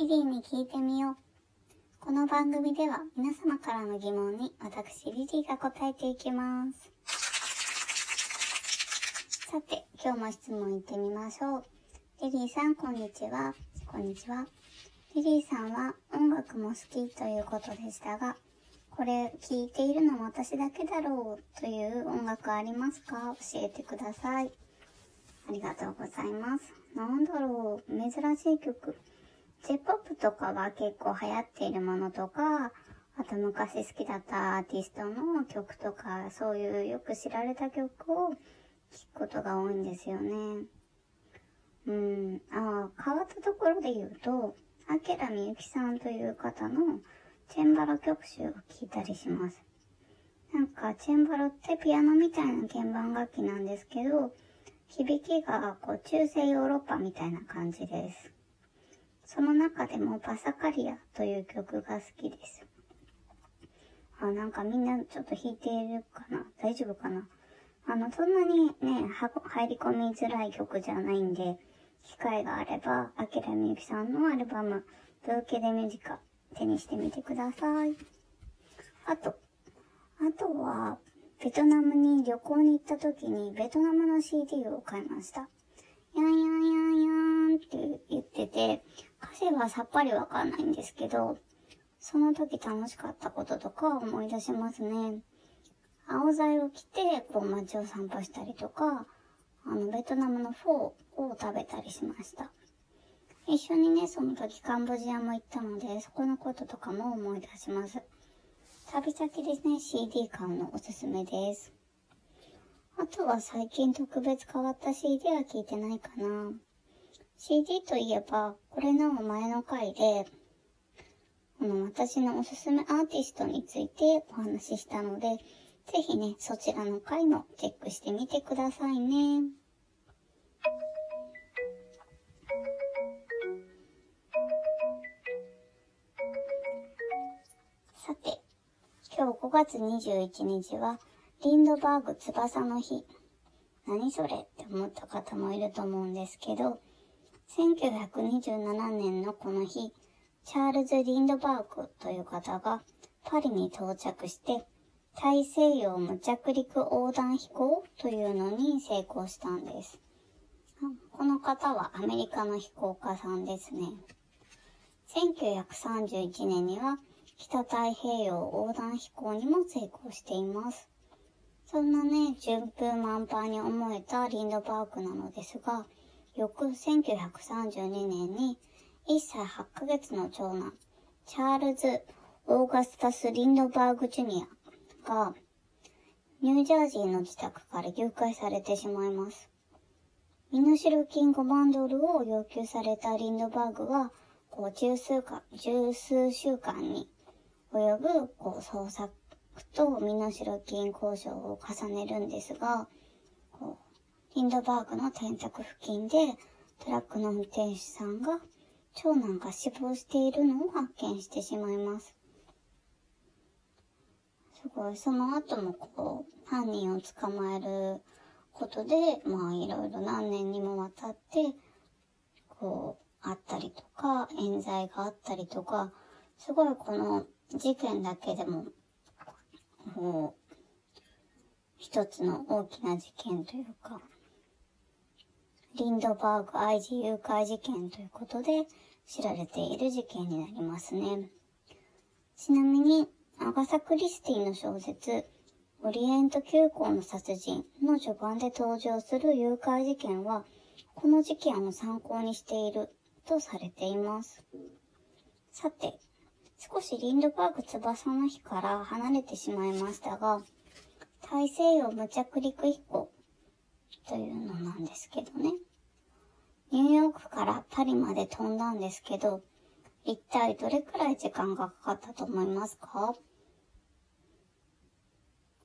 リリーに聞いてみよう。この番組では皆様からの疑問に私リリーが答えていきます。さて、今日も質問いってみましょう。リリーさん、こんにちは。こんにちは。リリーさんは音楽も好きということでしたが、これ聴いているのも私だけだろうという音楽ありますか？教えてください。ありがとうございます。なんだろう、珍しい曲。J-POP とかは結構流行っているものとか、あと昔好きだったアーティストの曲とか、そういうよく知られた曲を聴くことが多いんですよね。うん、ああ、変わったところで言うと、あけらみゆきさんという方のチェンバロ曲集を聴いたりします。なんか、チェンバロってピアノみたいな鍵盤楽器なんですけど、響きがこう中世ヨーロッパみたいな感じです。その中でもパサカリアという曲が好きです。あ、なんかみんなちょっと弾いているかな？大丈夫かな？あの、そんなにね、入り込みづらい曲じゃないんで、機会があれば、あきらみゆきさんのアルバム、ブーケでミュージカ、手にしてみてください。あと、あとは、ベトナムに旅行に行った時にベトナムの CD を買いました。やんやんやんやんって言ってて、歌詞はさっぱりわかんないんですけど、その時楽しかったこととか思い出しますね。青材を着て、こう街を散歩したりとか、あの、ベトナムのフォーを食べたりしました。一緒にね、その時カンボジアも行ったので、そこのこととかも思い出します。旅先ですね、CD 買うのおすすめです。あとは最近特別変わった CD は聞いてないかな。CD といえば、これの前の回で、あの、私のおすすめアーティストについてお話ししたので、ぜひね、そちらの回もチェックしてみてくださいね。さて、今日5月21日は、リンドバーグ翼の日。何それって思った方もいると思うんですけど、1927年のこの日、チャールズ・リンドバーグという方がパリに到着して、大西洋無着陸横断飛行というのに成功したんです。この方はアメリカの飛行家さんですね。1931年には北太平洋横断飛行にも成功しています。そんなね、順風満帆に思えたリンドバーグなのですが、翌1932年に1歳8ヶ月の長男、チャールズ・オーガスタス・リンドバーグ・ジュニアが、ニュージャージーの自宅から誘拐されてしまいます。身代金5万ドルを要求されたリンドバーグは、こう十数か、十数週間に及ぶこう捜索と身代金交渉を重ねるんですが、リンドバーグの転宅付近でトラックの運転手さんが長男が死亡しているのを発見してしまいます。すごい、その後もこう、犯人を捕まえることで、まあいろいろ何年にもわたって、こう、あったりとか、冤罪があったりとか、すごいこの事件だけでも、こう、一つの大きな事件というか、リンドバーグ愛人誘拐事件ということで知られている事件になりますね。ちなみに、アガサ・クリスティの小説、オリエント急行の殺人の序盤で登場する誘拐事件は、この事件を参考にしているとされています。さて、少しリンドバーグ翼の日から離れてしまいましたが、大西洋無着陸飛行というのなんですけどね。ニューヨークからパリまで飛んだんですけど、一体どれくらい時間がかかったと思いますか？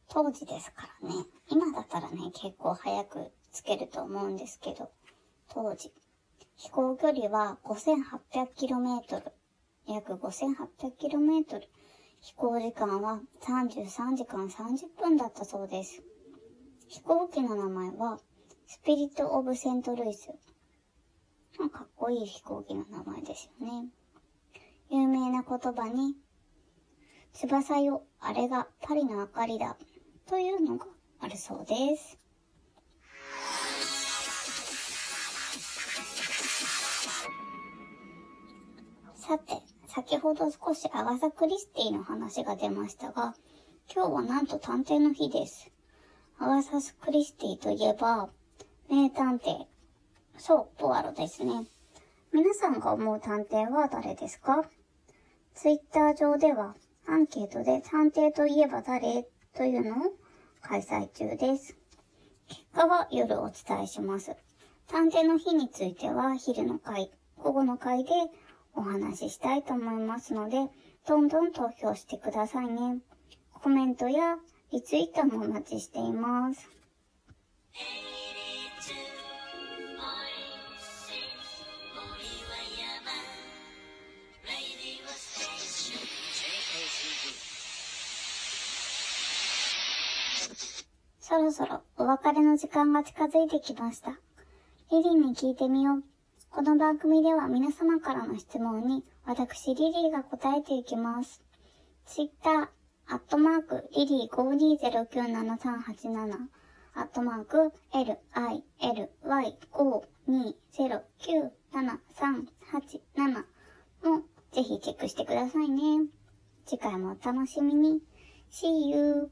当時ですからね。今だったらね、結構早くつけると思うんですけど、当時。飛行距離は 5800km。約 5800km。飛行時間は33時間30分だったそうです。飛行機の名前は、スピリット・オブ・セント・ルイス。かっこいい飛行機の名前ですよね。有名な言葉に、翼よ、あれがパリの明かりだ、というのがあるそうです。さて、先ほど少しアガサ・クリスティの話が出ましたが、今日はなんと探偵の日です。アガサ・クリスティといえば、名探偵。そう、ポアロですね。皆さんが思う探偵は誰ですか？ツイッター上ではアンケートで探偵といえば誰というのを開催中です。結果は夜お伝えします。探偵の日については昼の会、午後の会でお話ししたいと思いますので、どんどん投票してくださいね。コメントやリツイートもお待ちしています。そろそろお別れの時間が近づいてきました。リリーに聞いてみよう。この番組では皆様からの質問に私リリーが答えていきます。ツイッター、アットマーク、リリー52097387、アットマーク、lily52097387 もぜひチェックしてくださいね。次回もお楽しみに。See you!